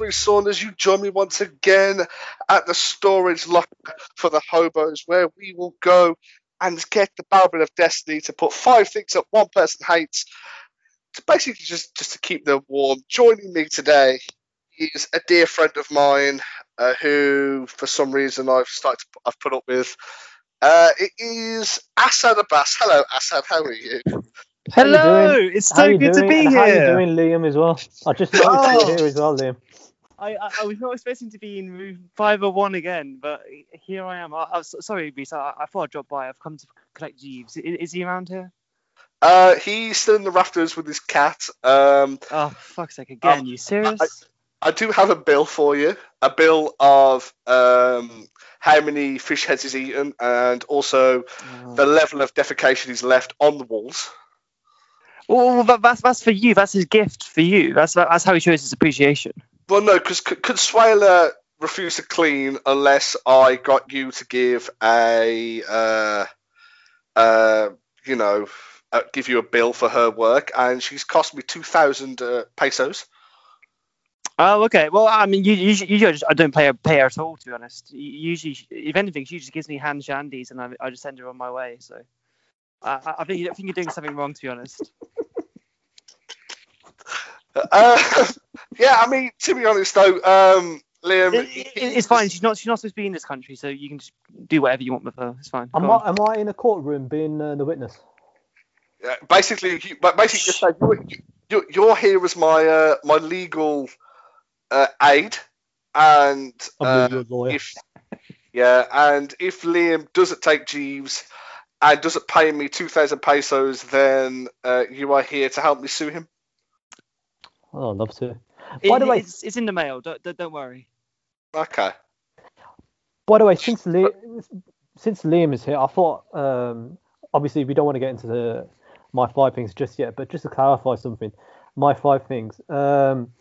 Hello, hello, my name is Reese Saunders. You join me once again at the storage locker for the hobos, where we will go and get the Barrel of Destiny to put five things that one person hates, to basically just, just to keep them warm. Joining me today is a dear friend of mine uh, who, for some reason, I've started to, I've put up with. Uh, it is Assad Abbas. Hello, Assad. How are you? How Hello, doing? it's so you good to be And How you here. doing, Liam, as well? I just noticed Oh. you here as well, Liam. I, I, I was not expecting to be in room 501 again, but here I am. I, I was, sorry, Reese, I, I thought I'd drop by. I've come to collect Jeeves. Is, is he around here? Uh, he's still in the rafters with his cat. Um, Oh, fuck's sake, again, you serious? I do have a bill for you. A bill of um, how many fish heads he's eaten and also Oh. the level of defecation he's left on the walls. Well, well, that, that's, that's for you. That's his gift for you. That's, that's how he shows his appreciation. Well, no, because Consuela refused to clean unless I got you to give a, uh, uh, you know, uh, give you a bill for her work, and she's cost me two thousand uh, pesos. Oh, okay. Well, I mean, you, usually, usually I, just, I don't pay her, pay her at all, to be honest. Usually, if anything, she just gives me hand shandies and I, I just send her on my way. So I- I think, I think you're doing something wrong, to be honest. Uh, yeah, I mean, to be honest though, um, Liam, It- it- it's fine. She's not. She's not supposed to be in this country, so you can just do whatever you want with her. It's fine. Am Go on. I, am I in a courtroom being uh, the witness? Yeah, basically, you, but basically, just say you're, you're, you're here as my uh, my legal uh, aid, and I'm uh, your lawyer. if yeah, and if Liam doesn't take Jeeves and doesn't pay me two thousand pesos, then uh, you are here to help me sue him. Oh, I'd love to. It- By the way- it's, it's in the mail. Don't, don't, don't worry. Okay. By the way, since Liam, since Liam is here, I thought um, obviously we don't want to get into the my five things just yet, but just to clarify something, my five things. Um,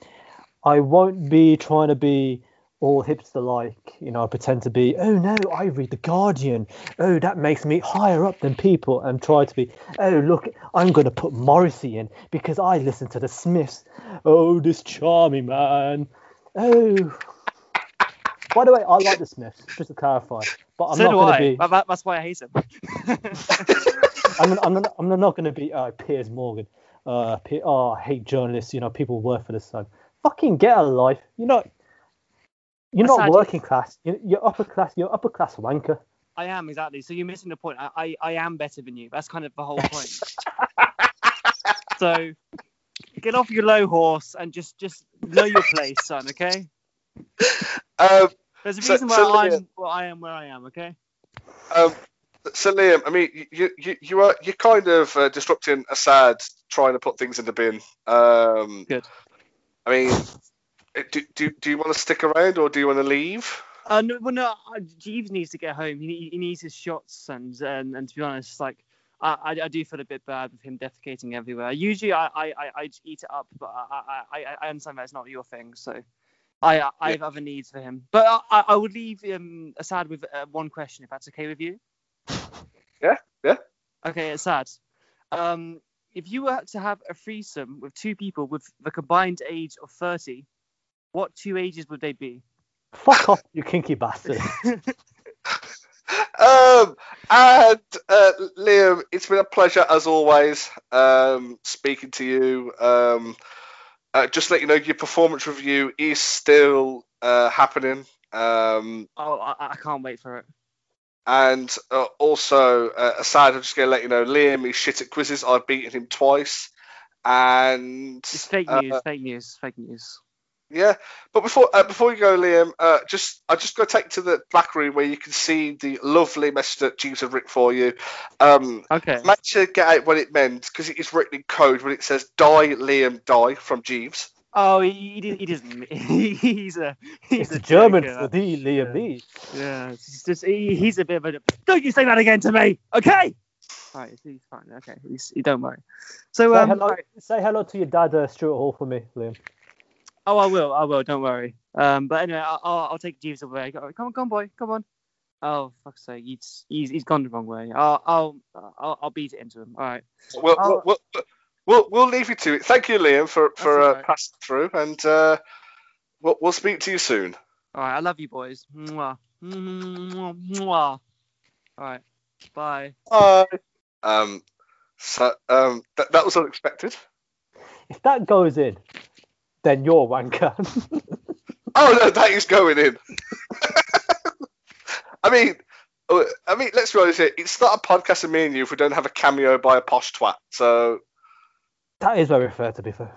I won't be trying to be all hipster like, you know, I pretend to be, oh no, I read The Guardian. Oh, that makes me higher up than people and try to be, oh, look, I'm going to put Morrissey in because I listen to the Smiths. Oh, this charming man. Oh. By the way, I like the Smiths, just to clarify. But I'm so not going to be. That- that- that's why I hate him. I'm, I'm, not, I'm not going to be uh, Piers Morgan. Uh, oh, I hate journalists. You know, people work for the Sun. Fucking get a life. You're not. You're That's not working class. You're, you're upper class. You're upper class wanker. I am exactly. So you're missing the point. I, I, I am better than you. That's kind of the whole point. so get off your low horse and just just know your place, son. Okay. Um, There's a So- reason why so I'm Liam- where I am where I am. Okay. um, so Liam, I mean, you you you are you're kind of uh, disrupting Assad trying to put things in the bin. Um, Good. I mean, do, do, do you want to stick around or do you want to leave? Uh, no, well, no. uh, Jeeves needs to get home. He, he needs his shots, and and, and to be honest, like I, I, do feel a bit bad with him defecating everywhere. Usually, I I, I, I eat it up, but I, I, I, I understand that's not your thing, so I I have other needs for him. But I, I- would leave um Assad with uh, one question, if that's okay with you. Yeah, yeah. Okay, Assad. Um, if you were to have a threesome with two people with the combined age of thirty, what two ages would they be? Fuck off, you kinky bastard. Um, and uh, Liam, it's been a pleasure as always um, speaking to you. Um, uh, just to let you know, your performance review is still uh, happening. Um, Oh, I, I can't wait for it. and uh, also, uh, Assad, I'm just going to let you know, Liam is shit at quizzes. I've beaten him twice. And It's fake uh, news. fake news. Fake news. Yeah, but before uh, before you go, Liam, uh, just I just go take to the back room where you can see the lovely message that Jeeves have written for you. Um, Okay. make sure to get out what it meant because it is written in code when it says "Die, Liam, die" from Jeeves. Oh, he, he, did- doesn't. he's a. He's it's a German for the Liam Yeah. Lee. Yeah, it's just he, he's a bit of a. Don't you say that again to me, okay? All right, he's fine. Okay, he's, he don't worry. So Say um, hello, right. say hello to your dad, uh, Stuart Hall, for me, Liam. Oh, I will, I will. Don't worry. Um, but anyway, I'll, I'll, I'll take Jeeves away. Come on, come on, boy, come on. Oh, fuck's sake, he's he's, he's gone the wrong way. I'll I'll I'll, I'll beat it into him. All right. We'll, we'll, we'll, we'll we'll leave you to it. Thank you, Liam, for for uh, right. passing through, and uh, we'll we'll speak to you soon. All right, I love you boys. Mwah. Mwah. Mwah. All right, bye. Bye. Um, so um, that that was unexpected. If that goes in, then you're wanker. Oh no, that is going in. I mean, I mean, let's be honest here. It's not a podcast of me and you if we don't have a cameo by a posh twat. So, that is very fair, to be fair.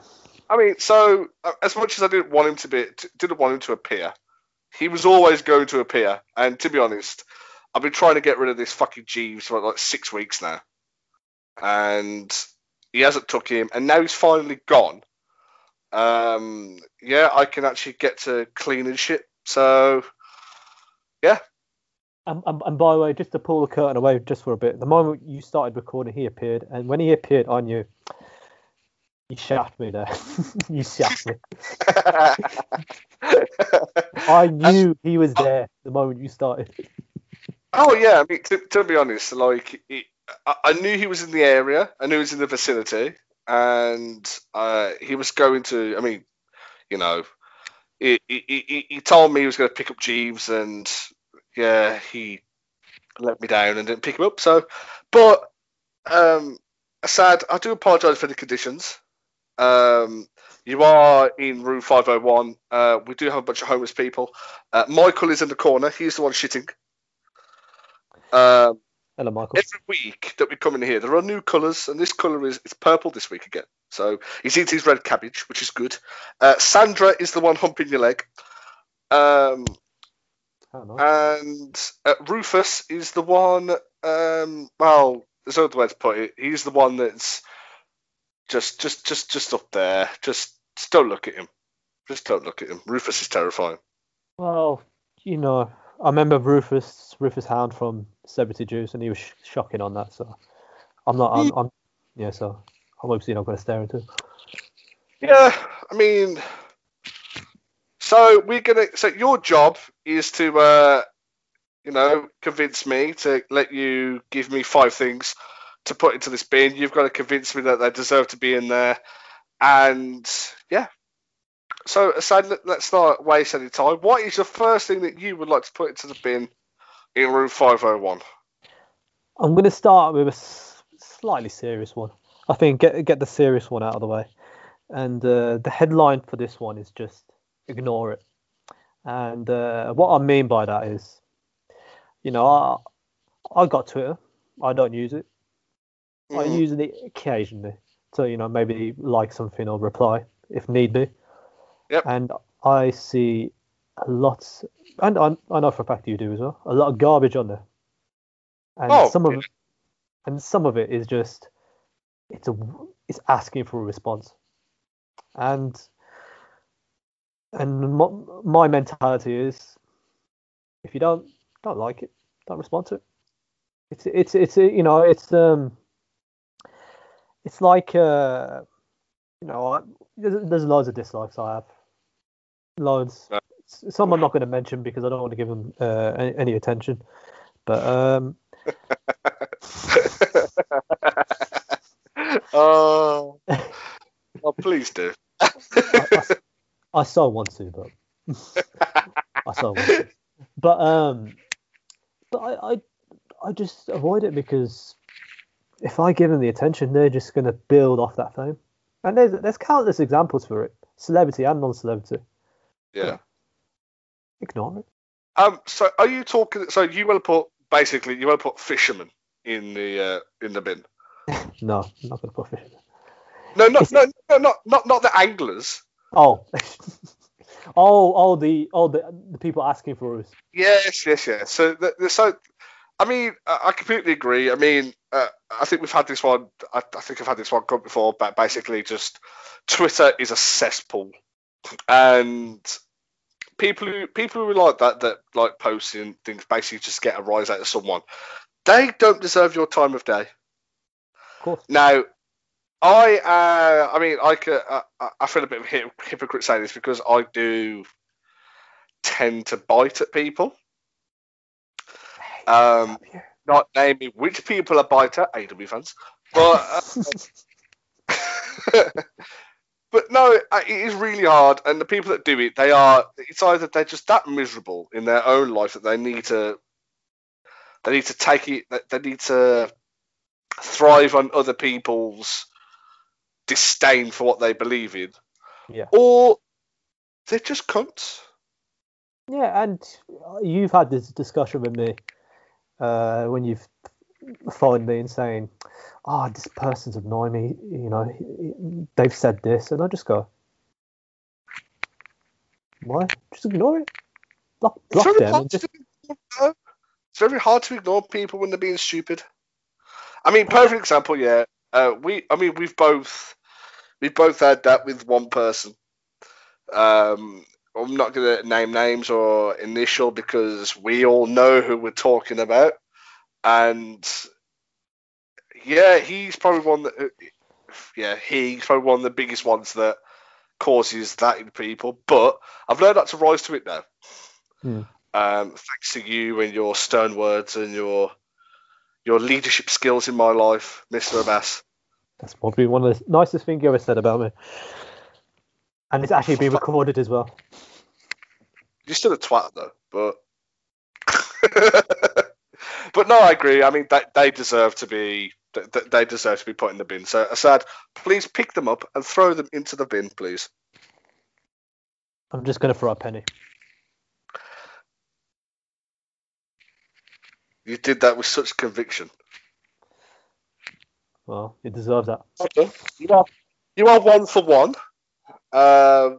I mean, so uh, as much as I didn't want him to be, didn't want him to appear, he was always going to appear. And to be honest, I've been trying to get rid of this fucking Jeeves for like six weeks now, and he hasn't took him, and now he's finally gone. Um, yeah, I can actually get to cleaning shit. So, Yeah. And, and, and by the way, just to pull the curtain away just for a bit, the moment you started recording, he appeared, and when he appeared, I knew. You shaft me there. you shaft me. I knew he was there the moment you started. Oh yeah, I mean to, to be honest, like it, I, I knew he was in the area, I knew he was in the vicinity, and uh, he was going to. I mean, you know, he, he, he, told me he was going to pick up Jeeves, and yeah, he let me down and didn't pick him up. So, but um, Assad, I do apologise for the conditions. Um, you are in room 501. Uh, we do have a bunch of homeless people. Uh, Michael is in the corner. He's the one shitting. Um, Hello, Michael. every week that we come in here, there are new colours, and this colour is it's purple this week again. So he's eating his red cabbage, which is good. Uh, Sandra is the one humping your leg. Um, Oh, nice. and uh, Rufus is the one. Um, well, there's no other way to put it. He's the one that's just, just, just, just up there. Just, just don't look at him. Just don't look at him. Rufus is terrifying. Well, you know, I remember Rufus Rufus Hound from Celebrity Juice, and he was sh- shocking on that. So I'm not. I'm. I'm yeah. So I'm obviously not going to stare into. it. Yeah, I mean, so we're gonna. So your job is to, uh, you know, convince me to let you give me five things to put into this bin. You've got to convince me that they deserve to be in there, and yeah. So, Assad, let, let's not waste any time. What is the first thing that you would like to put into the bin in room five hundred one? I'm going to start with a slightly serious one. I think get get the serious one out of the way, and uh, the headline for this one is just ignore it. And uh, what I mean by that is, you know, I I got Twitter. I don't use it. I Mhm. use it occasionally to, you know, maybe like something or reply if need be. Yep. And I see a lot, and I, I know for a fact you do as well, a lot of garbage on there. And Oh, some of yeah. and some of it is just, it's a, it's asking for a response. And, and my, my mentality is, if you don't don't like it, don't respond to it. It's it's it's you know it's um it's like uh you know I, there's, there's loads of dislikes I have, loads. S- Some I'm not going to mention because I don't want to give them uh, any, any attention, but um oh, oh, please do. I, I, I so want to, but I so want to. But um, but I, I I just avoid it because if I give them the attention, they're just going to build off that fame. And there's there's countless examples for it, celebrity and non-celebrity. Yeah. Ignore it. Um. So, are you talking? So, you want to put basically you want to put fishermen in the uh, in the bin? No, I'm not going to put fish in there. No, not no, no, not not not the anglers. Oh, oh, oh, the oh the the people asking for us. Yes, yes, yes. So, the, the, so, I mean, I, I completely agree. I mean, uh, I think we've had this one. I, I think I've had this one come before, but basically, just Twitter is a cesspool, and people who people who like that that like posting things basically just get a rise out of someone. They don't deserve your time of day. Course. Now, I uh, I mean, I could, uh, I feel a bit of a hyp- hypocrite saying this because I do tend to bite at people. Um, not naming which people are bite at, AW fans, but uh, but no, it is really hard, and the people that do it, they are. It's either they're just that miserable in their own life that they need to. They need to take it. They need to thrive on other people's disdain for what they believe in. Yeah. Or they're just cunts. Yeah, and you've had this discussion with me uh, when you've phoned me and saying, "Oh, this person's annoying me." You know, they've said this, and I just go, "Why? Just ignore it. Block, block it's them." Just... Ignore, it's very hard to ignore people when they're being stupid. I mean, perfect example. Yeah, uh, we. I mean, we've both we've both had that with one person. Um, I'm not going to name names or initial because we all know who we're talking about. And yeah, he's probably one that, yeah, he's probably one of the biggest ones that causes that in people. But I've learned not to rise to it now. Hmm. Um, thanks to you and your stern words and your your leadership skills in my life, Mr. Abbas. That's probably one of the nicest things you ever said about me. And it's actually been recorded as well. You're still a twat though, but but no, I agree. I mean, they, they deserve to be they deserve to be put in the bin. So Assad, please pick them up and throw them into the bin, please. I'm just going to throw a penny. You did that with such conviction. Well, you deserve that. Okay. You are you are one for one. Um,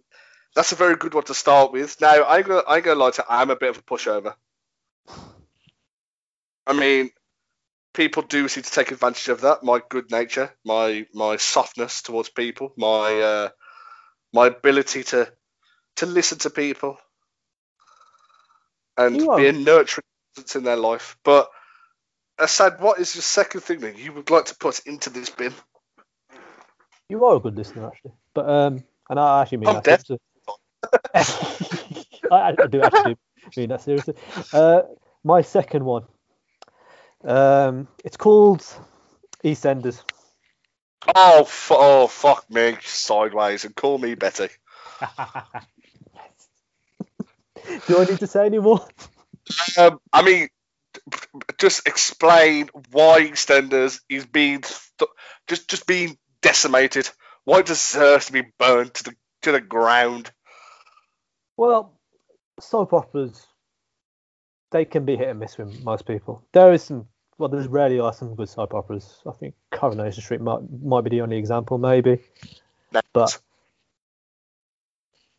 that's a very good one to start with. Now, I'm gonna I'm gonna lie to you, I'm a bit of a pushover. I mean, people do seem to take advantage of that. My good nature, my my softness towards people, my uh, my ability to to listen to people, and You be a nurturing presence in their life. But Assad, what is your second thing that you would like to put into this bin? You are a good listener, actually. But um, and I actually mean I'm that. deaf. I, I do actually mean that seriously. Uh, my second one. Um, it's called EastEnders. Oh, f- oh, fuck me sideways and call me Betty. Do I need to say any more? Um, I mean, just explain why EastEnders is being th- just just being decimated. Why it deserves to be burned to the to the ground. Well, soap operas, they can be hit and miss with most people. There is some, well, there's rarely are some good soap operas. I think Coronation Street might might be the only example, maybe. But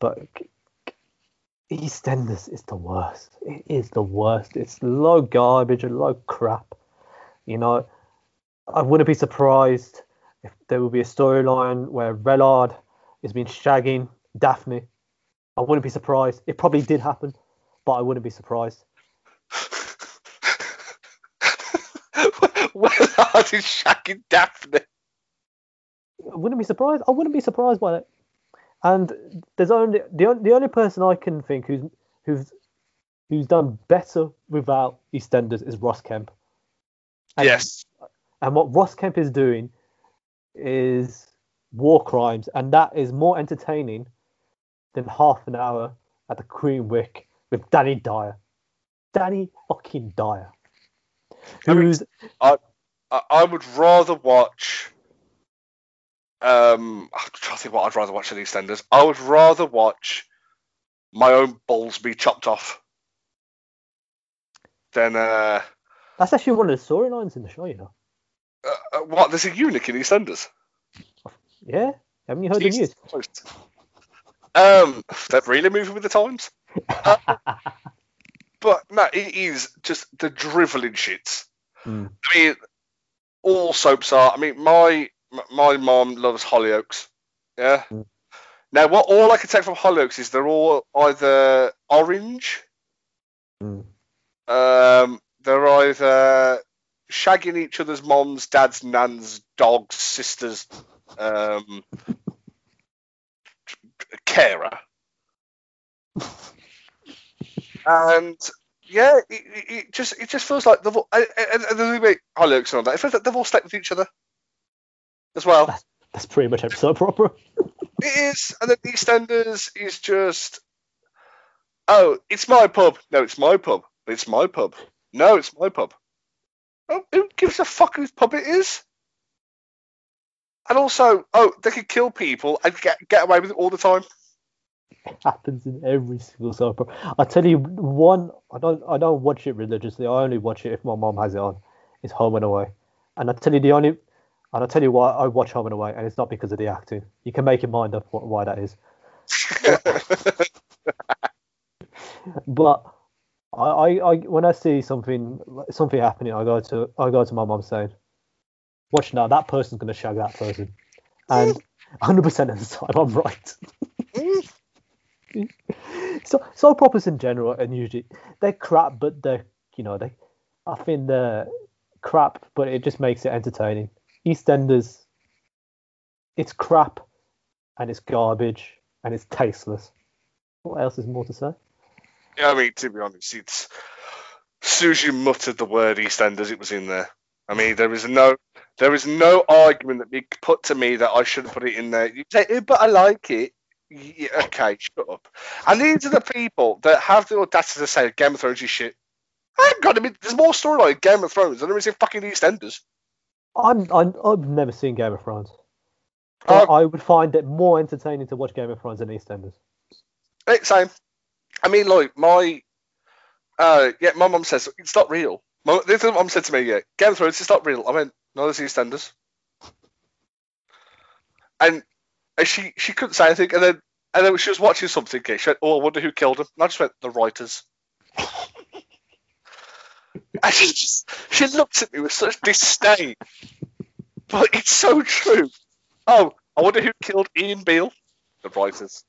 but EastEnders is the worst. It is the worst. It's low garbage and low crap. You know, I wouldn't be surprised if there would be a storyline where Rellard is been shagging Daphne. I wouldn't be surprised. It probably did happen, but I wouldn't be surprised. I is shagging Daphne. I wouldn't be surprised. I wouldn't be surprised by it. And there's only the the only person I can think who's who's who's done better without EastEnders is Ross Kemp. And, Yes. And what Ross Kemp is doing is war crimes, and that is more entertaining than half an hour at the Queen Vic with Danny Dyer. Danny fucking Dyer. I mean, Who's I, I would rather watch. Um, I'm trying to think what I'd rather watch than EastEnders. I would rather watch my own balls be chopped off than uh, that's actually one of the storylines in the show, you know. uh, what? There's a eunuch in EastEnders. Yeah? Haven't you heard the news? Um, they're really moving with the times. Uh, but no, it is just the drivelling shits. Mm. I mean, all soaps are. I mean, my my mom loves Hollyoaks. Yeah. Mm. Now, what all I can take from Hollyoaks is they're all either orange, Mm. um, they're either shagging each other's moms, dads, nans, dogs, sisters, um, carer. and yeah, it, it, it just it just feels like they've all, and, and, the way Hollyoaks and all that, it feels like they've all slept with each other as well. That's- That's pretty much every soap opera. It is, and then EastEnders is just, oh, it's my pub. No, it's my pub. It's my pub. No, it's my pub. Oh, who gives a fuck whose pub it is? And also, oh, they could kill people and get get away with it all the time. It happens in every single soap opera. I tell you, one I don't I don't watch it religiously. I only watch it if my mom has it on. It's Home and Away, and I tell you the only and I tell you why I watch Home and Away, and it's not because of the acting. You can make your mind up what, why that is. But I, I, I when I see something something happening, I go to I go to my mom saying, "Watch now, that person's gonna shag that person," and 100 percent of the time I'm right. so soap operas in general, and usually they're crap, but they're you know they I think they're crap, but it just makes it entertaining. EastEnders, it's crap, and it's garbage, and it's tasteless. What else is more to say? Yeah, I mean, to be honest, it's as muttered the word EastEnders, it was in there. I mean, there is no, there is no argument that could put to me that I shouldn't put it in there. You say, "Eh, but I like it. Yeah, okay, shut up. And these are the people that have the audacity to say Game of Thrones is shit. I've got. to be, there's more storyline in Game of Thrones than there is in fucking EastEnders. I'm, I'm I've never seen Game of Thrones. Oh. I would find it more entertaining to watch Game of Thrones than EastEnders. Same. I mean, like my, uh, yeah, my mum says it's not real. My, this is what mum said to me. Yeah, Game of Thrones, it's not real. I went, no, there's EastEnders. And, and she she couldn't say anything, and then and then she was watching something. She went, oh, I wonder who killed him. And I just went, the writers. and she just she looked at me with such disdain. But it's so true. Oh, I wonder who killed Ian Beale. The writers.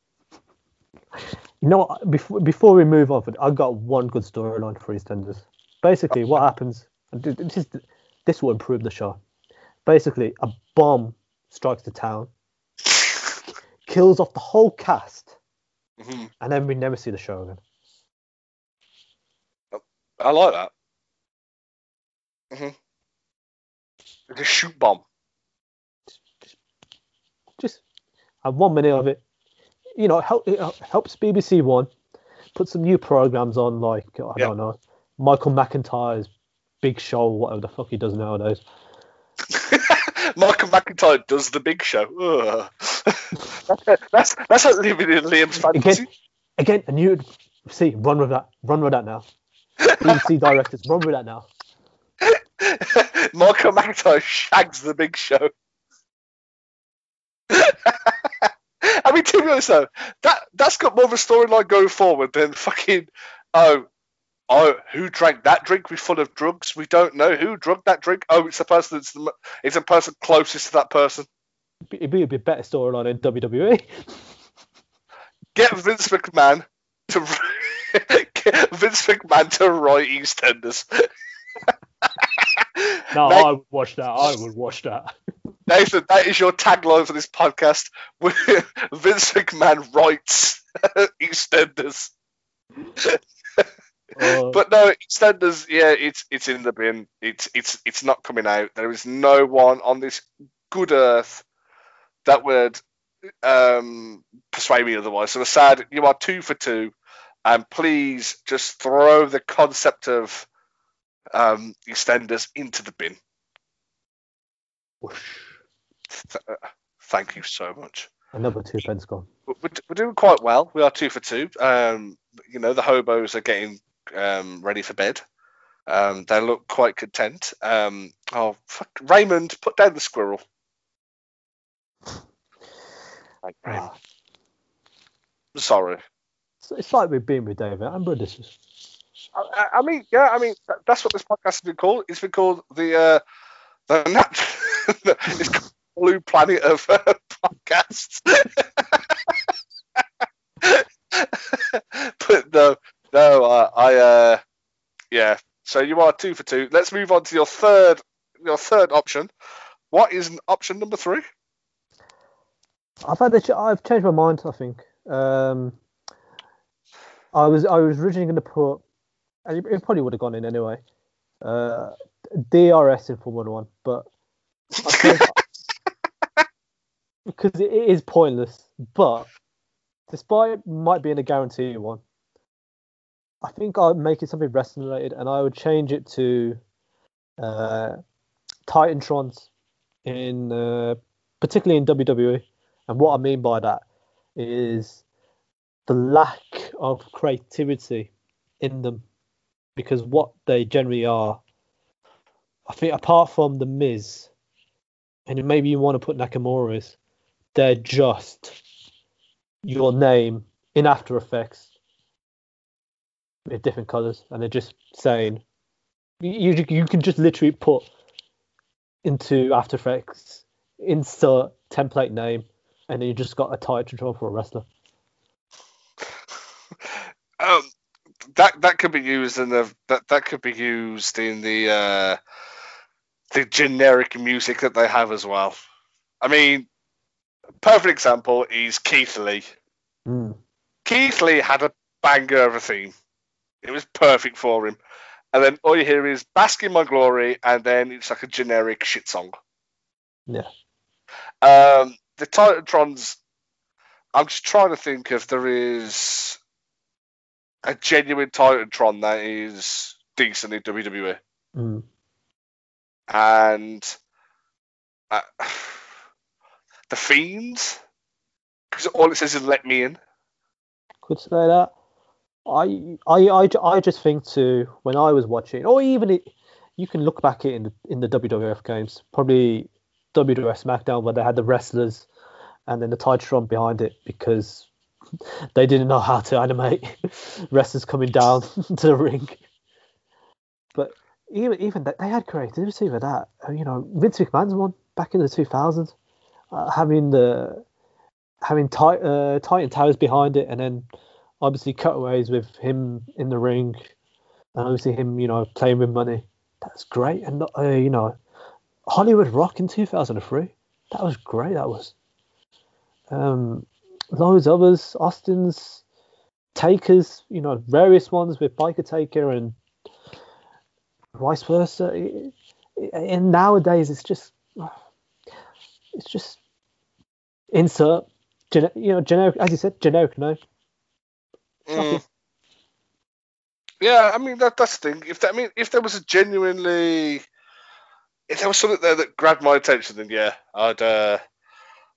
You know, before before we move on, I've got one good storyline for EastEnders. Basically, what happens? This is this will improve the show. Basically, a bomb strikes the town, kills off the whole cast, Mhm. and then we never see the show again. I like that. Mm-hmm. It's a shoot bomb. Just have one minute of it. You know, help it helps BBC One put some new programs on, like I Yeah. don't know, Michael McIntyre's Big Show, whatever the fuck he does nowadays. Michael McIntyre does the big show. Ugh. that's that's like living in Liam's fantasy. Again, and you see, run with that, run with that now. BBC directors, run with that now. Michael McIntyre shags the big show. I mean, to be honest though, that that's got more of a storyline going forward than fucking oh oh who drank that drink? We're full of drugs. We don't know who drugged that drink. Oh, it's the person that's the, it's the person closest to that person. It'd be a better storyline in. WWE. Get Vince McMahon to get Vince McMahon to write EastEnders. No, Mate- I would watch that. I would watch that. Nathan, that is your tagline for this podcast. Vince McMahon writes EastEnders. Uh, But no, EastEnders, yeah, it's it's in the bin. It's it's it's not coming out. There is no one on this good earth that would um, persuade me otherwise. So sad, you are two for two, and please just throw the concept of um, EastEnders into the bin. whoosh. Th- uh, thank you so much. Another two pence gone. we're, we're doing quite well. We are two for two. Um, you know, the hobos are getting um, ready for bed. Um, they look quite content. Um, oh, fuck. Raymond, put down the squirrel. Raymond. Ah, Sorry. it's, it's like we've been with David Attenborough's. I, I- I mean, yeah, I mean, that, that's what this podcast has been called. It's been called the uh, the nat- it's called Blue Planet of uh, podcasts. but no, no, uh, I, uh, yeah. So you are two for two. Let's move on to your third, your third option. What is option number three? I've had ch- I've changed my mind. I think. Um, I was I was originally going to put, and it, probably would have gone in anyway. Uh, DRS in Formula One, but because it is pointless. But despite it might being a guaranteed one, I think I'd make it something wrestling related, and I would change it to uh, Titantrons in uh, particularly in WWE. And what I mean by that is the lack of creativity in them, because what they generally are, I think, apart from the Miz, and maybe you want to put Nakamura's, they're just your name in After Effects with different colors, and they're just saying you you can just literally put into After Effects insert template name, and then you just got a title control for a wrestler. um, that that could be used in the that that could be used in the uh, the generic music that they have as well. I mean, perfect example is Keith Lee. Mm. Keith Lee had a banger of a theme. It was perfect for him. And then all you hear is "Bask in My Glory," and then it's like a generic shit song. Yeah. Um, the Titantrons. I'm just trying to think if there is a genuine Titantron that is decent in WWE. Mm. And uh, the Fiends, because all it says is "Let me in." Could say that. I, I, I, I just think too when I was watching, or even it, you can look back at it in the in the WWF games, probably WWF SmackDown where they had the wrestlers and then the Titantron behind it because they didn't know how to animate wrestlers coming down to the ring. But even even that they had creativity for that. Uh, You know, Vince McMahon's one back in the 2000s, uh, having the having tit- uh, Titan Towers behind it, and then obviously cutaways with him in the ring, and obviously him, you know, playing with money. That's great, and uh, you know, Hollywood Rock in 2003. That was great. That was. Um, loads others, Austin's, Takers, you know, various ones with Biker Taker and vice versa. And nowadays, it's just, it's just insert, you know, generic, as you said, generic. No, Mm. Yeah, I mean that that's the thing. If that, I mean if there was a genuinely, if there was something there that grabbed my attention, then yeah, I'd uh,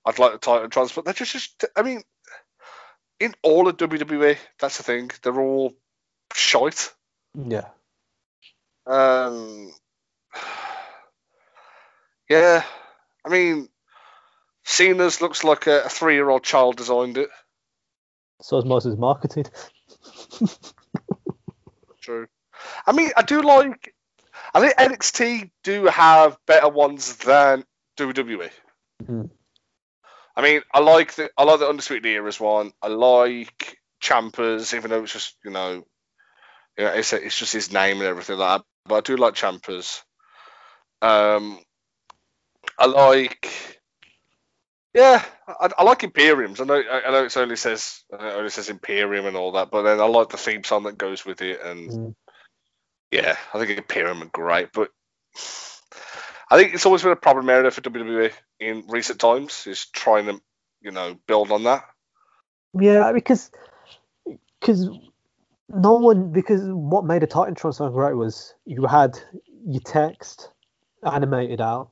I'd like the Titantrons. But they're just, just I mean, in all of WWE, that's the thing. They're all shite. yeah, Um, yeah, I mean, Cena's looks like a, a three-year-old child designed it. so is most of his marketing. True. I mean, I do like. I think NXT do have better ones than WWE. Mhm. I mean, I like the I like the Undisputed Era's one. I like Ciampa's, even though it's just you know, you know, it's it's just his name and everything like that. But I do like Ciampa's. Um, I like. Yeah, I, I like Imperiums. I know I know it only says it only says Imperium and all that, but then I like the theme song that goes with it, and Mm. Yeah, I think Imperium are great, but I think it's always been a problem area for WWE in recent times is trying to, you know, build on that. Yeah, because because no one because what made a Titantron so great was you had your text animated out,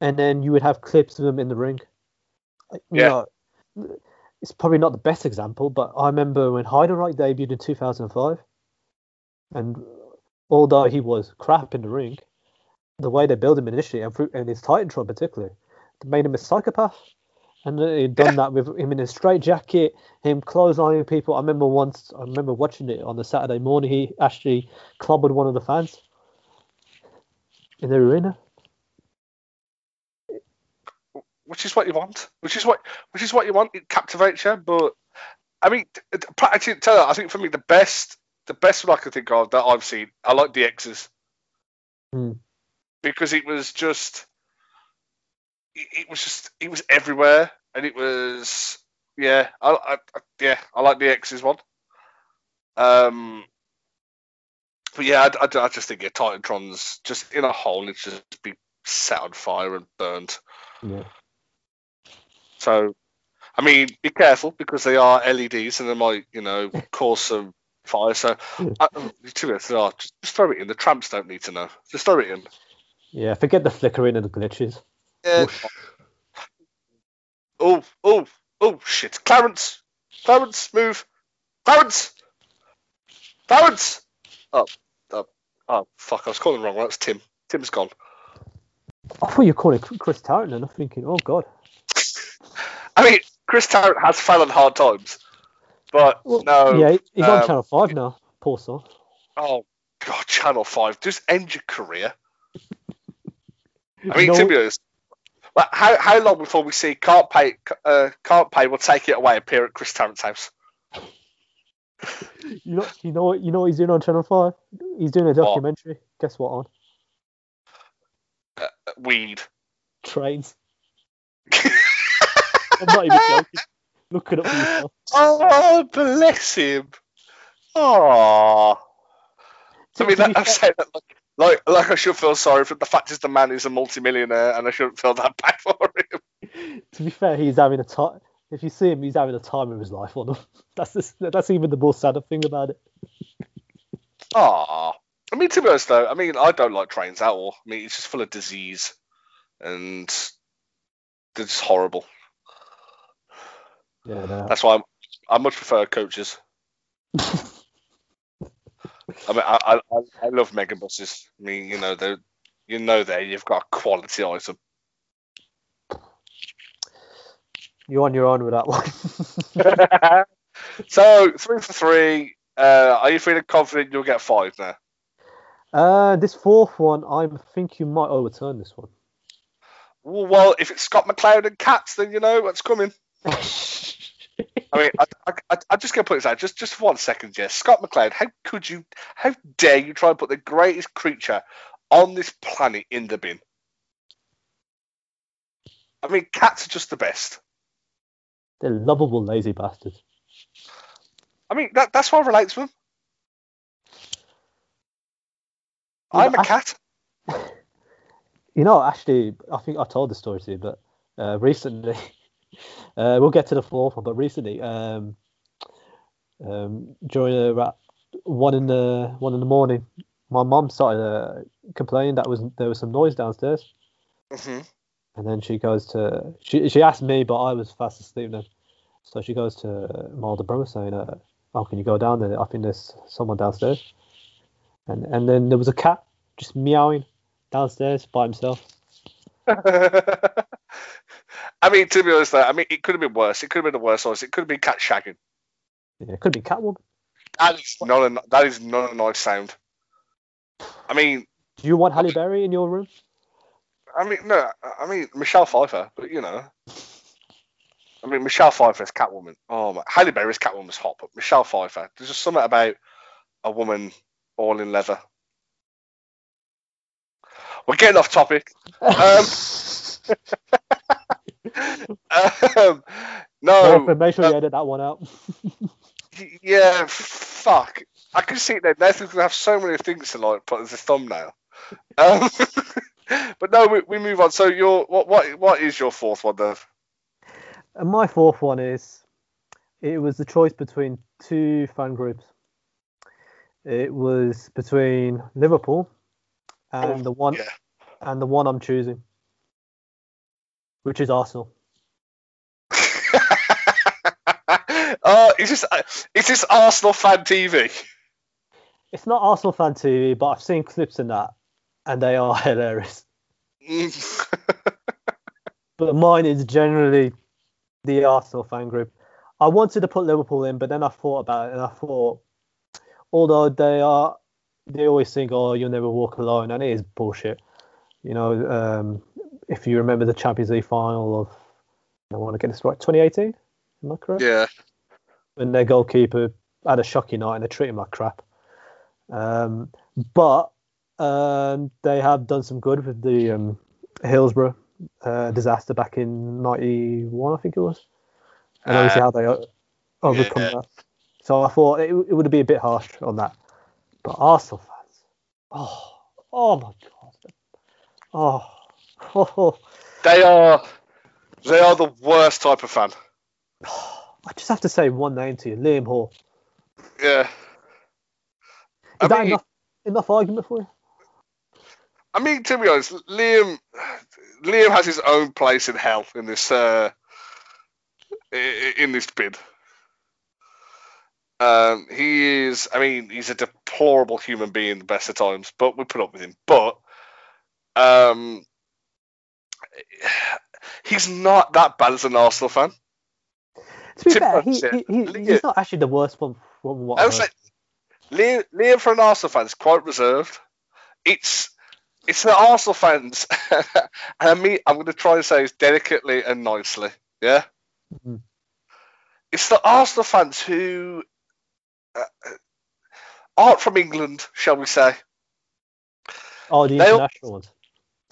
and then you would have clips of them in the ring. You Yeah. know, it's probably not the best example, but I remember when Heidenreich debuted in 2005, and although he was crap in the ring, the way they built him initially and, and his Titantron particularly, they made him a psychopath. And they'd done that with him in a straight jacket, him clotheslining people. I remember once, I remember watching it on the Saturday morning. He actually clobbered one of the fans in the arena. which is what you want. Which is what which is what you want. It captivates you. But I mean, actually, tell you, I think for me the best the best one I can think of that I've seen, I like the X's Hmm. because it was just it, it was just it was everywhere, and it was yeah, I, I, I yeah, I like the X's one. Um. But yeah, I, I, I just think yeah, Titantron's just in a hole. it's just be set on fire and burned. Yeah. So, I mean, be careful because they are LEDs and they might, you know, cause some fire. So, uh, to be honest, they are. Just, just throw it in. The tramps don't need to know. Just throw it in. Yeah, forget the flickering and the glitches. Yeah. Oh, oh, oh, shit. Clarence! Clarence, move! Clarence! Clarence! Oh, oh, oh, fuck, I was calling wrong. That's Tim. Tim's gone. I thought you were calling Chris Tarrant, and I'm thinking, oh god. I mean, Chris Tarrant has fallen hard times, but Well, no. yeah, he's on um, Channel Five now. Poor son. Oh, God, Channel 5. Just end your career. I mean, know- to be honest, like, how, how long before we see Can't Pay, uh, Can't Pay will take it away appear at Chris Tarrant's house? You know, you know what? You know what he's doing on Channel Five? He's doing a documentary. Guess what? On Uh, weed. trains. I'm not even joking. Look it up yourself. Oh, bless him. Oh. I mean, that, I'm saying that like, like, like I should feel sorry for the fact is the man is a multimillionaire and I shouldn't feel that bad for him. to be fair, he's having a time. If you see him, he's having a time of his life on them. That's that's even the more sad thing about it. Ah, I mean, to be honest though, I mean, I don't like trains at all. I mean, it's just full of disease, and they're just horrible. Yeah, no. That's why I'm, I much prefer coaches. I mean, I, I, I- love mega buses. I mean, you know, they, you know, there you've got a quality item. You're on your own with that one. so three for three. Uh, are you feeling confident you'll get five now? uh, this fourth one, I think you might overturn this one. Well, if it's Scott McLeod and Cats, then you know what's coming. I mean, I, I, I, I'm just going to put this out just, just for one second, yes. Scott McLeod, how could you, how dare you try and put the greatest creature on this planet in the bin? I mean, cats are just the best. They're lovable, lazy bastards. I mean, that, that's why I relate to them. Yeah, I'm but a cat. You know, actually, I think I told the story to you, but uh, recently, uh, we'll get to the fourth one, but recently, um, um, during about one in the one in the morning, my mum started uh, complaining that was there was some noise downstairs, hmm and then she goes to she she asked me, but I was fast asleep then, so she goes to my older brother saying, uh, "Oh, can you go down there? I think there's someone downstairs," and and then there was a cat just meowing downstairs by himself. I mean, to be honest, though, I mean, it could have been worse. It could have been the worst noise. It could have been cat shagging. Yeah, it could be Catwoman. That is not a, that is not a nice sound. I mean, Do you want Halle Berry in your room? I mean, no, I mean Michelle Pfeiffer, but you know, I mean Michelle Pfeiffer's Catwoman. Oh my, Halle Berry's Catwoman Catwoman's hot, but Michelle Pfeiffer, there's just something about a woman all in leather. We're getting off topic. Um, um, no, Northman, make sure uh, you edit that one out. yeah, fuck. I can see that Nathan's gonna have so many things to like put as a thumbnail. Um, but no, we, we move on. So your what what what is your fourth one, Dev? and my fourth one is it was the choice between two fan groups. It was between Liverpool and Oh, the one yeah. and the one I'm choosing, which is Arsenal. Uh, is this is this Arsenal fan TV? It's not Arsenal fan TV, but I've seen clips in that, and they are hilarious. But mine is generally the Arsenal fan group. I wanted to put Liverpool in, but then I thought about it and I thought, although they are, they always think, oh, you'll never walk alone, and it is bullshit. You know, um, if you remember the Champions League final of, I want to get this right, 2018, am I correct? yeah, when their goalkeeper had a shocking night and they treat him like crap. Um, but um, they have done some good with the um, Hillsborough uh, disaster back in '91, I think it was. And obviously Uh, how they o- overcome yeah. that. So I thought it, it would be a bit harsh on that. But Arsenal fans, oh, oh my god, oh, oh, they are They are the worst type of fan. I just have to say one name to you, Liam Hall. Yeah. Is I that mean, enough enough argument for you? I mean, to be honest, Liam, Liam has his own place in hell in this uh, in this bid. Um, he is, I mean, he's a deplorable human being the best of times, but we put up with him. But um, he's not that bad as an Arsenal fan. To be fair, he, he, he, he's not actually the worst one from what I was like, for an Arsenal fan is quite reserved. It's it's the Arsenal fans, and I mean, I'm going to try and say this delicately and nicely. Yeah, Mhm. it's the Arsenal fans who uh, aren't from England, shall we say? Oh, the they all- international ones.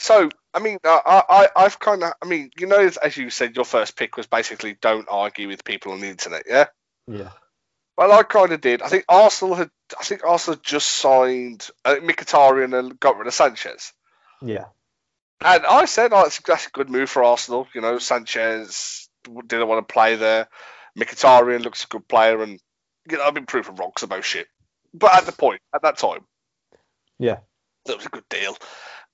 So, I mean, I, I, I've kind of, I mean, you know, as you said, your first pick was basically don't argue with people on the internet. Yeah. Yeah. Well, I kind of did. I think Arsenal had. I think Arsenal just signed uh, Mkhitaryan and got rid of Sanchez. Yeah. And I said, oh, that's, that's a good move for Arsenal. You know, Sanchez didn't want to play there. Mkhitaryan looks a good player, and you know, I've been proven wrong those shit. But at the point, at that time, Yeah. that was a good deal.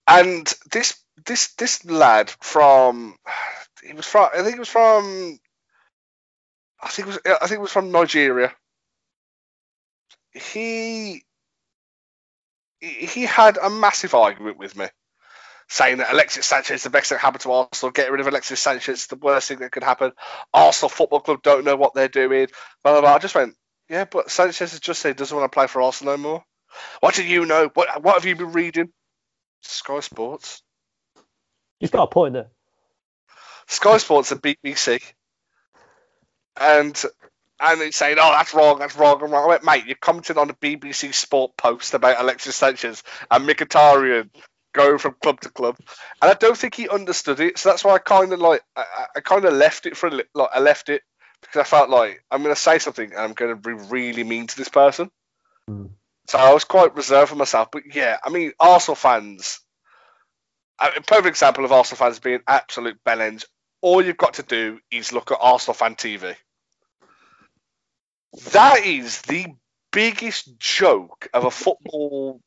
And this this this lad from he was from I think it was from I think it was I think it was from Nigeria. He he had a massive argument with me, saying that Alexis Sanchez is the best thing that happened to Arsenal. Get rid of Alexis Sanchez, the worst thing that could happen. Arsenal Football Club don't know what they're doing. Blah, blah, blah. I just went, yeah, but Sanchez has just said he doesn't want to play for Arsenal no more. What do you know? What what have you been reading? Sky Sports. He's got a point there. Sky Sports and BBC. And and it's saying, oh, that's wrong, that's wrong, I'm wrong. I went, mate, you commented on a BBC Sport post about Alexis Sanchez and Mkhitaryan going from club to club, and I don't think he understood it. So that's why I kind of like, I, I- kind of left it for a li- like, I left it because I felt like I'm going to say something and I'm going to be really mean to this person. Hmm. So I was quite reserved for myself. But yeah, I mean, Arsenal fans, a perfect example of Arsenal fans being absolute bellends. All you've got to do is look at Arsenal fan TV. That is the biggest joke of a football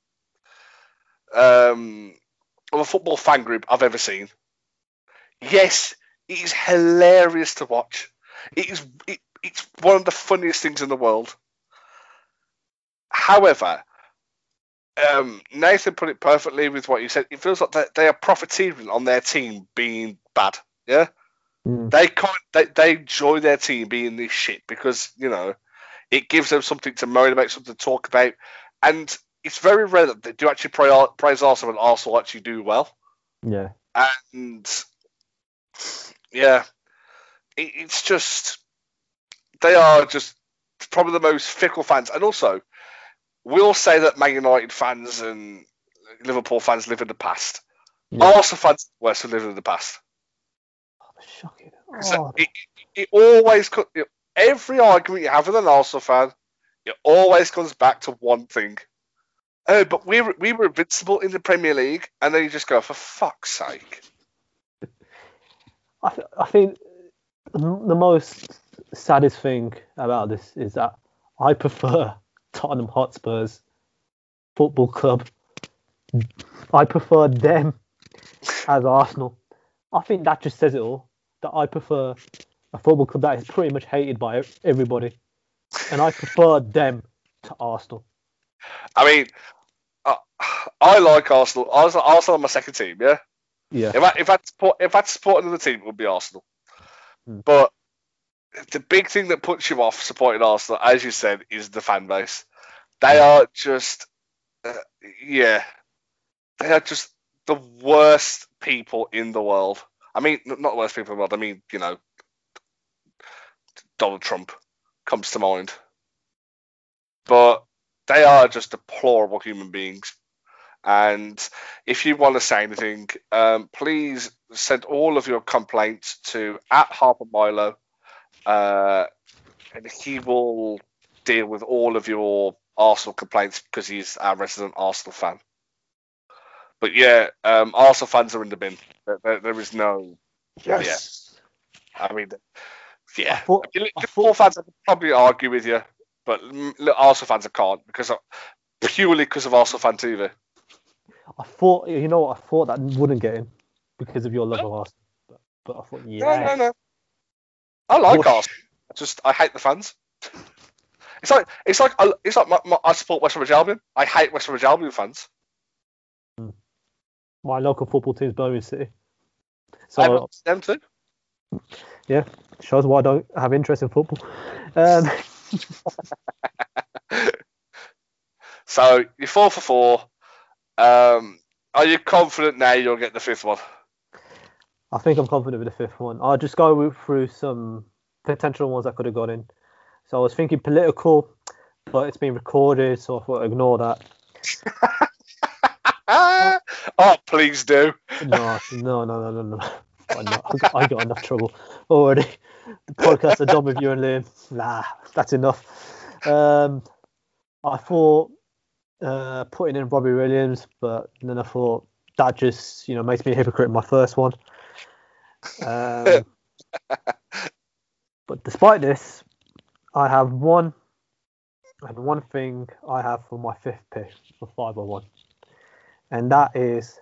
um, of a football fan group I've ever seen. Yes, it is hilarious to watch. It is it, it's one of the funniest things in the world. However, um, Nathan put it perfectly with what you said. It feels like they, they are profiteering on their team being bad. Yeah, Mm. they can't. They, they enjoy their team being this shit because you know it gives them something to moan about, something to talk about, and it's very rare that they do actually praise, praise Arsenal and Arsenal actually do well. Yeah. And yeah, it, it's just they are just probably the most fickle fans, and also we'll say that Man United fans and Liverpool fans live in the past. Yeah. Arsenal fans worse who live in the past. Oh, shocking. Oh, it, it, it always every argument you have with an Arsenal fan, it always comes back to one thing. Oh, but we were, we were invincible in the Premier League, and then you just go, for fuck's sake. I, th- I think the most saddest thing about this is that I prefer Tottenham Hotspurs Football Club. I prefer them as Arsenal. I think that just says it all. That I prefer a football club that is pretty much hated by everybody, and I prefer them to Arsenal. I mean, uh, I like Arsenal. Arsenal, Arsenal are my second team, yeah? Yeah, If I if I support if I support another team, it would be Arsenal. Hmm. But the big thing that puts you off supporting Arsenal, as you said, is the fan base. They are just, uh, yeah, they are just the worst people in the world. I mean, not the worst people in the world. I mean, you know, Donald Trump comes to mind, but they are just deplorable human beings. And if you want to say anything, um, please send all of your complaints to at Harper Milo, uh, and he will deal with all of your Arsenal complaints because he's our resident Arsenal fan. But yeah, um, Arsenal fans are in the bin. There, there- there is no. Yes. I mean, I yeah. thought, I Liverpool thought fans I could probably argue with you, but look, Arsenal fans I can't because of, purely because of Arsenal fan TV. I thought you know what I thought that wouldn't get in because of your love of Arsenal. But, but I thought yeah. No, no, no. I like Arsenal. I just I hate the fans. It's like it's like it's like my, my, I support West Bromwich Albion. I hate West Bromwich Albion fans. My local football team's Birmingham City. I So love them too. yeah, shows why I don't have interest in football. Um, So you're four for four. Um, are you confident now you'll get the fifth one? I think I'm confident with the fifth one. I'll just go through some potential ones I could have got in. So I was thinking political, but it's been recorded, so I thought ignore that. oh, please do. No, no, no, no, no, no. I, got, I got enough trouble already. The podcast are done with you and Liam. Nah, that's enough. Um, I thought uh, putting in Robbie Williams, but then I thought that just you know makes me a hypocrite in my first one. Um, but despite this, I have one and one thing I have for my fifth pick for 501, and that is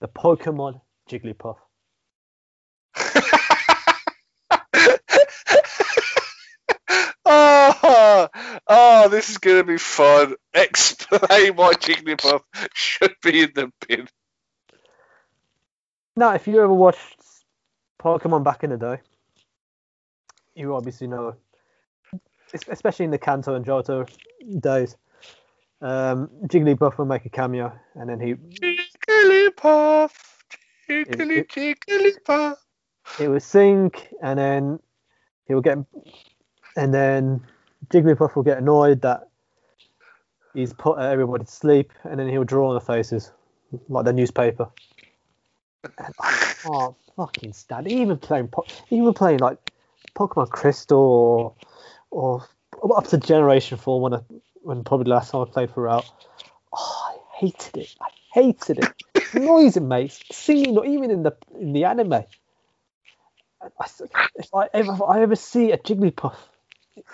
the Pokemon Jigglypuff. oh, oh, this is going to be fun. Explain why Jigglypuff should be in the bin. Now, if you ever watched Pokemon back in the day, you obviously know, especially in the Kanto and Johto days, um, Jigglypuff will make a cameo, and then he Jigglypuff, Jiggly, Jigglypuff. he would sing, and then he will get, and then Jigglypuff will get annoyed that he's put everybody to sleep, and then he'll draw on the faces like the newspaper. And can't fucking stand. Even playing, even playing like Pokemon Crystal or or up to Generation Four when I, when probably the last time I played for Route. Oh, I hated it. I hated it. The noise it makes, singing, not even in the in the anime. I, if I ever, if I ever see a Jigglypuff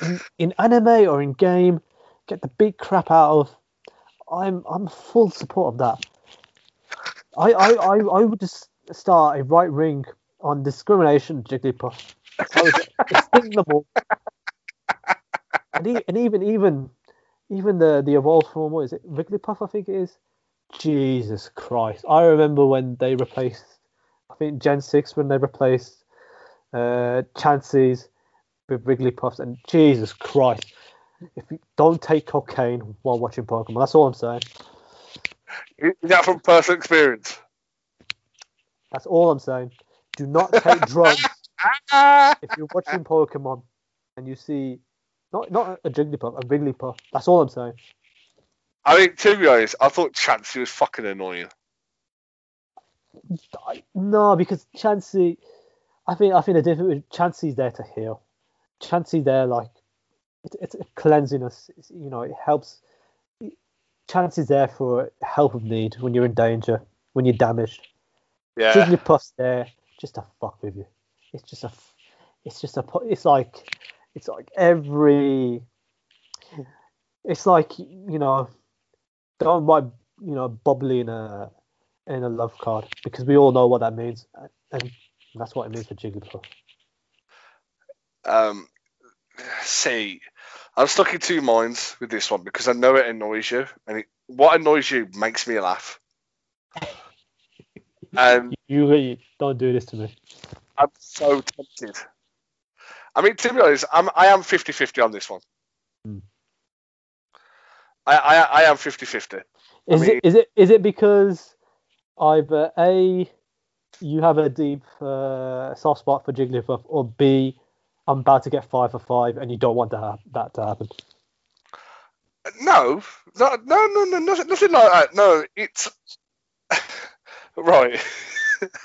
in, in anime or in game, get the big crap out of. I'm I'm full support of that. I I, I, I would just start a right ring on discrimination Jigglypuff. All. And, e- and even even even the the evolved form, what is it? Wigglypuff, I think it is. Jesus Christ! I remember when they replaced, I think Gen Six when they replaced uh, Chanseys with Wigglypuffs, and Jesus Christ! If you don't take cocaine while watching Pokemon, that's all I'm saying. Is that from personal experience? That's all I'm saying. Do not take drugs if you're watching Pokemon and you see not not a Jigglypuff, a Wigglypuff. That's all I'm saying. I mean, to be honest, I thought Chansey was fucking annoying. No, because Chansey, I think I think the difference with Chansey's there to heal. Chansey there like it's it's a cleansing us. It's, you know, it helps. Chansey's there for help of need when you're in danger, when you're damaged. Yeah. Jigglypuff's there just to fuck with you. It's just a, it's just a, it's like, it's like every, it's like you know, don't write you know bubbly in a in a love card because we all know what that means, and that's what it means for Jigglypuff. Um, see, I'm stuck in two minds with this one because I know it annoys you, and it, what annoys you makes me laugh. And You really don't do this to me. I'm so tempted. I mean, to be honest, I'm I am 50-50 on this one. Hmm. I, I I am 50-50. Is mean- it is it is it because either a you have a deep uh, soft spot for Jigglypuff, or b I'm about to get five for five, and you don't want to have that to happen. No, no, no, no, no, nothing, nothing like that. No, it's right.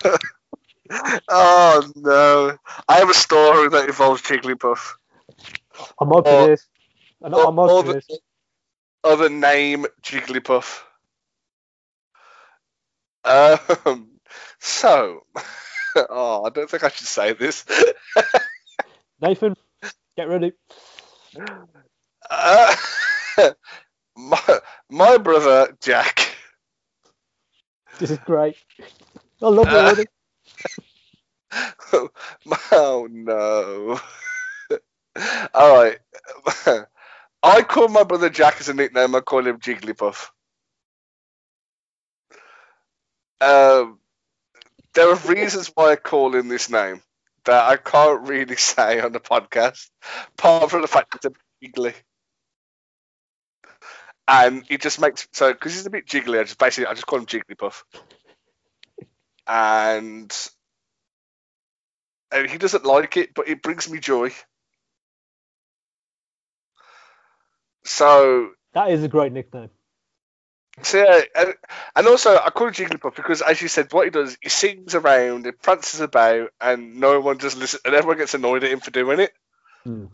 oh no! I have a story that involves Jigglypuff. I'm up Or- this. I'm or up the- this. Other name Jigglypuff. Um. So, oh, I don't think I should say this. Nathan, get ready. Uh, my, my brother Jack. This is great. I love it already. oh no. All right. I call my brother Jack as a nickname. I call him Jigglypuff. Um, there are reasons why I call him this name that I can't really say on the podcast, apart from the fact that it's a jiggly. And he just makes so because he's a bit jiggly. I just basically I just call him Jigglypuff, and and he doesn't like it, but it brings me joy. So That is a great nickname. So yeah, and, and also I call him Jigglypuff because, as you said, what he does, he sings around, he prances about, and no one just listens, and everyone gets annoyed at him for doing it. Hmm.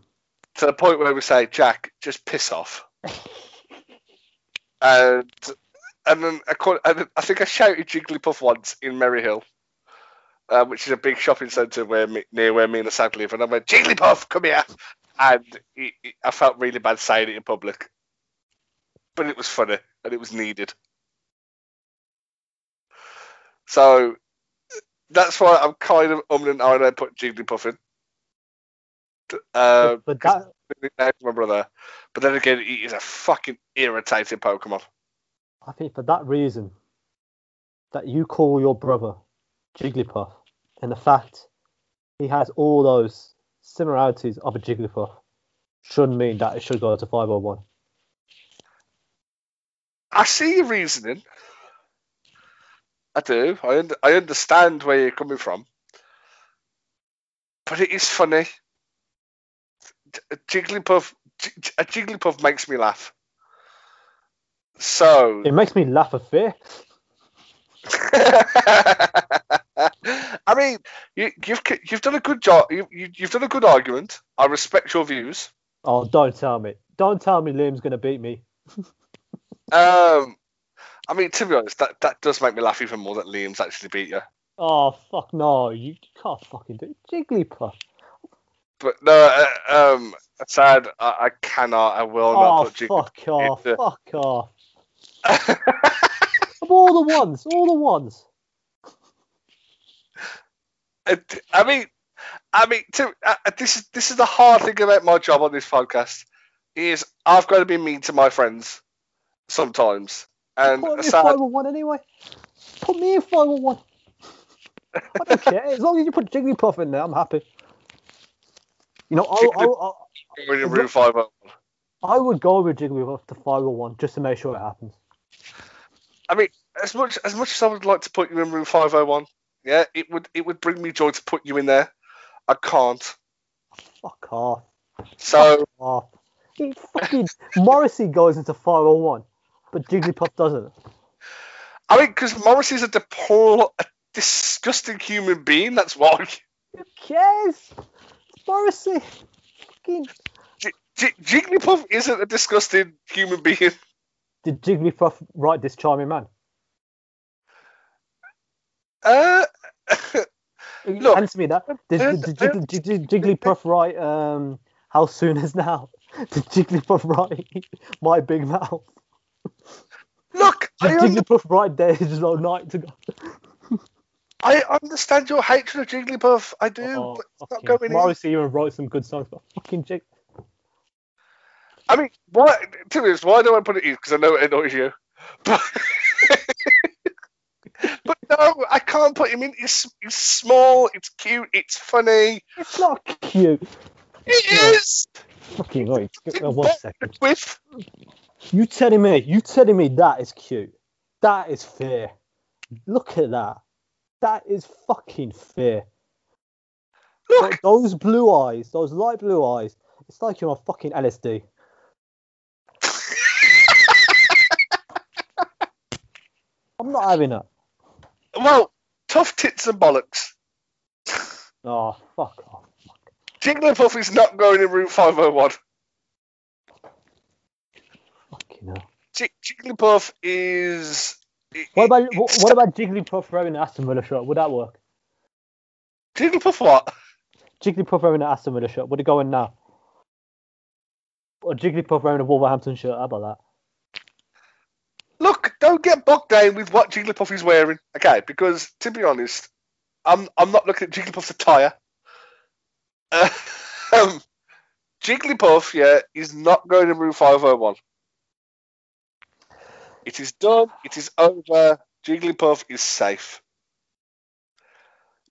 To the point where we say, Jack, just piss off. and and then I, call, and I think I shouted Jigglypuff once in Merry Hill, uh, which is a big shopping centre where near where me and Sag live, and I went, Jigglypuff, come here, and he, he- I felt really bad saying it in public, but it was funny and it was needed. So that's why I'm kind of umming and I put Jigglypuff in. Uh, but that for my brother. But then again, he is a fucking irritating Pokemon. I think for that reason that you call your brother Jigglypuff and the fact he has all those similarities of a Jigglypuff shouldn't mean that it should go to 501. I see your reasoning. I do. I un- I understand where you're coming from. But it is funny. A Jigglypuff, a Jigglypuff makes me laugh. So It makes me laugh a fear. I mean, you, you've you've done a good job. You, you, you've done a good argument. I respect your views. Oh, don't tell me. Don't tell me Liam's going to beat me. Um, I mean, to be honest, that, that does make me laugh even more that Liam's actually beat you. Oh, fuck no. You can't fucking do it. Jigglypuff. But no, uh, um, sad. I, I cannot. I will not Oh, put Jigglypuff. fuck off. into- Fuck off. Of all the ones. All the ones. It- I mean, I mean, to, uh, this is this is the hard thing about my job on this podcast is I've got to be mean to my friends sometimes, and Put me in sad. 501 anyway. Put me in 501. I don't care. As long as you put Jigglypuff in there, I'm happy. You know, I'll, I'll, I'll, room oh. I would go with Jigglypuff to 501 just to make sure it happens. I mean, as much as much as I would like to put you in room five hundred one, yeah, it would it would bring me joy to put you in there. I can't. Fuck off. So Fuck off. He fucking Morrissey goes into 501, but Jigglypuff doesn't. I mean, because Morrissey's a deplorable, a disgusting human being. That's why. Who cares? It's Morrissey. Fucking. J- J- Jigglypuff isn't a disgusting human being. Did Jigglypuff write this charming man? Uh, Look, Answer me that. Did, I- did, I- Jig- did, did Jigglypuff write um, How Soon Is Now? Did Jigglypuff write My Big Mouth? look, Did un- Jigglypuff write There's No Night to Go? I understand your hatred of Jigglypuff. I do, Oh, but it's not going in. Morrissey even wrote some good songs, but fucking Jig. I mean, why? To be honest, why do I put it in? Because I know it annoys you. But, but no, I can't put him in. It's, it's small, it's cute, it's funny. It's not cute. It Yeah. is. Fucking wait. One second. With You telling me? You telling me that is cute? That is fair. Look at that. That is fucking fair. look, Those blue eyes, those light blue eyes. It's like you're on fucking LSD. I'm not having it. well, tough tits and bollocks. Oh, fuck off. Jigglypuff is not going in Room 501. Fucking hell. Jig- Jigglypuff is. What about what, what about Jigglypuff wearing an Aston Villa shirt? Would that work? Jigglypuff what? Jigglypuff wearing an Aston Villa shirt. Would it go in now? Or Jigglypuff wearing a Wolverhampton shirt. How about that? Look, don't get bogged down with what Jigglypuff is wearing, okay? Because to be honest, I'm I'm not looking at Jigglypuff's attire. Uh, um, Jigglypuff, yeah, is not going to Room 501. It is done. It is over. Jigglypuff is safe.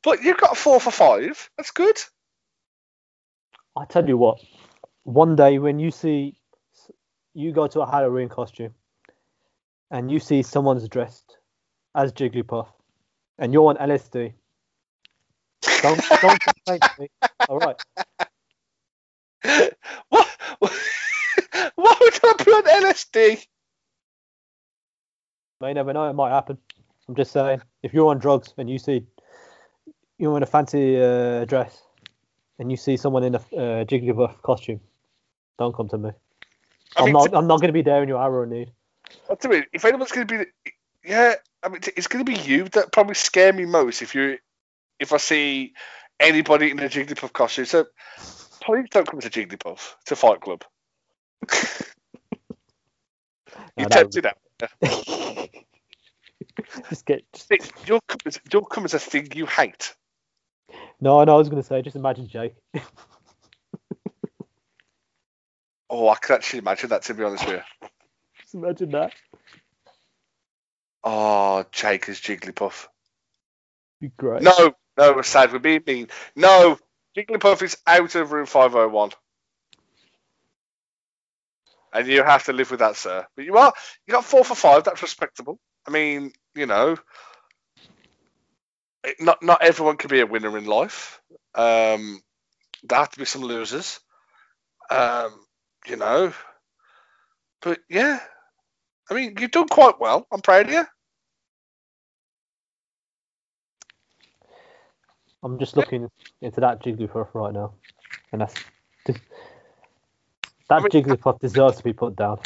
But you've got four for five. That's good. I tell you what, one day when you see, you go to a Halloween costume, and you see someone's dressed as Jigglypuff, and you're on LSD. Don't don't complain to me. All right. What? Why would I be on LSD? May never know. It might happen. I'm just saying. If you're on drugs and you see you're in a fancy uh, dress and you see someone in a uh, Jigglypuff costume, don't come to me. I I'm mean, not. I'm not going to be there in your hour of need. What's I mean, if anyone's going to be, yeah, I mean, it's going to be you that probably scare me most if you, if I see anybody in a Jigglypuff costume. So please don't come to Jigglypuff to Fight Club. you No, that tempted out. just get. Just, It- You'll come, as, you'll come as a thing you hate. no, no. I was going to say. Just imagine Jake. Oh, I can actually imagine that. To be honest with you. just imagine that. Oh, Jake is Jigglypuff. Be great. No, no, sad. We're being mean. No, Jigglypuff is out of room 501. And you have to live with that, sir. But you are, you got four for five. That's respectable. I mean, you know, it- not not everyone can be a winner in life. Um, there have to be some losers. Um, you know, but yeah, I mean, you've done quite well. I'm proud of you. I'm just looking into that Jigglypuff right now, and that's just, that I mean- Jigglypuff deserves to be put down.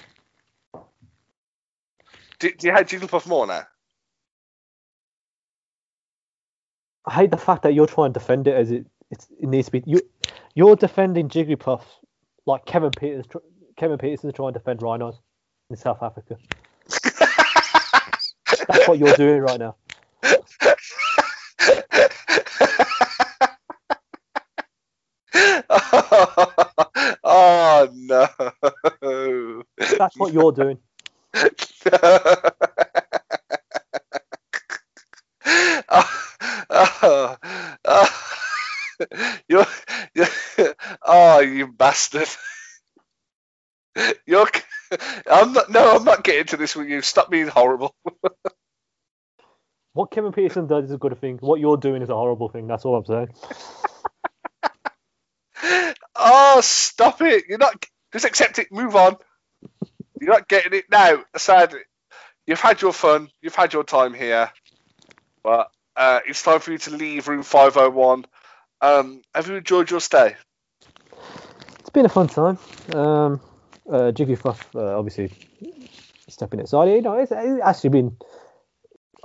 Do, do you hate Jigglypuff more now? I hate the fact that you're trying to defend it as it it needs to be. You you're defending Jigglypuff like Kevin Pietersen. Kevin Pietersen is trying to defend rhinos in South Africa. That's what you're doing right now. oh no. That's what you're doing. oh, oh, oh. You're, you're, oh, you bastard. You're, I'm not, no, I'm not getting to this with you. Stop being horrible. What Kevin Pietersen does is a good thing. What you're doing is a horrible thing. That's all I'm saying. Oh, stop it. You're not, just accept it, move on. You're not getting it now. Sadly, you've had your fun, you've had your time here, but uh, it's time for you to leave room 501. Um, have you enjoyed your stay? It's been a fun time. Um, uh, Jigglypuff, uh, obviously, stepping aside. You know, it's, it's actually been.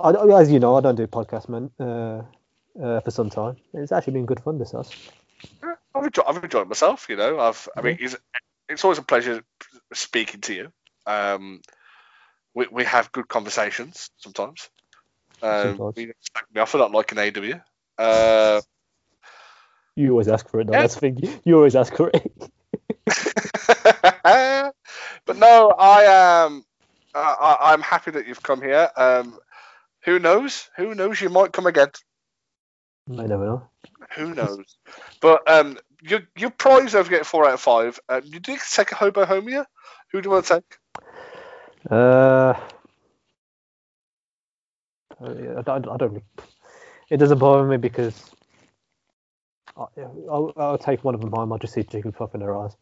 I, as you know, I don't do podcasts, man, uh, uh, for some time. It's actually been good fun this house. I've enjoyed, I've enjoyed myself. You know, I've. I mean, it's, it's always a pleasure speaking to you. Um, we we have good conversations sometimes. Um, you slag me off for not liking AW. Uh, You always ask for it, though. Yeah. That's the thing. You always ask for it. but no, I am. Uh, I, I'm happy that you've come here. Um, who knows? Who knows? You might come again. I never know. Who knows? but um, your your prize over getting four out of five. Um, you did take a hobo home here. Who do you want to take? Uh, uh, I don't. I don't it doesn't bother me because I, I'll, I'll take one of them home. I'll just see Jigglypuff in their eyes.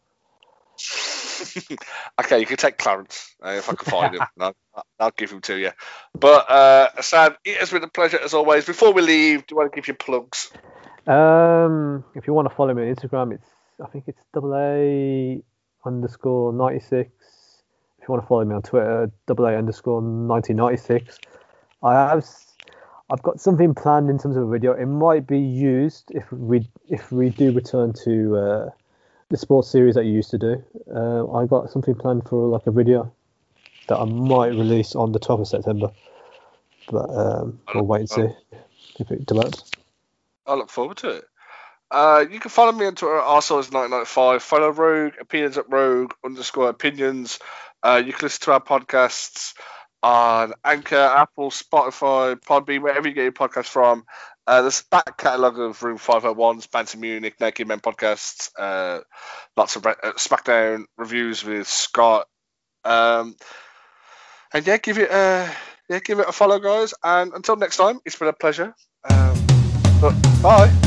okay, you can take Clarence uh, if I can find him. I'll, I'll give him to you. But uh, Sam, it has been a pleasure as always. Before we leave, do you want to give your plugs? Um, if you want to follow me on Instagram, it's I think it's double A underscore ninety six. If you want to follow me on Twitter, double A underscore nineteen ninety six. I have I've got something planned in terms of a video. It might be used if we if we do return to uh, the sports series that you used to do. Uh, I got something planned for like a video that I might release on the 12th of September, but um, we'll wait and see if it develops. I look forward to it. Uh, you can follow me on Twitter at Arsoles1995. Follow Rogue, opinions at Rogue underscore opinions. Uh, you can listen to our podcasts on Anchor, Apple, Spotify, Podbean, wherever you get your podcast from. Uh, there's back catalogue of Room 501's Bantam Munich, Naked Men podcasts, uh, lots of uh, SmackDown reviews with Scott. Um, and yeah, give it a yeah, give it a follow, guys. And until next time, it's been a pleasure. Um, bye.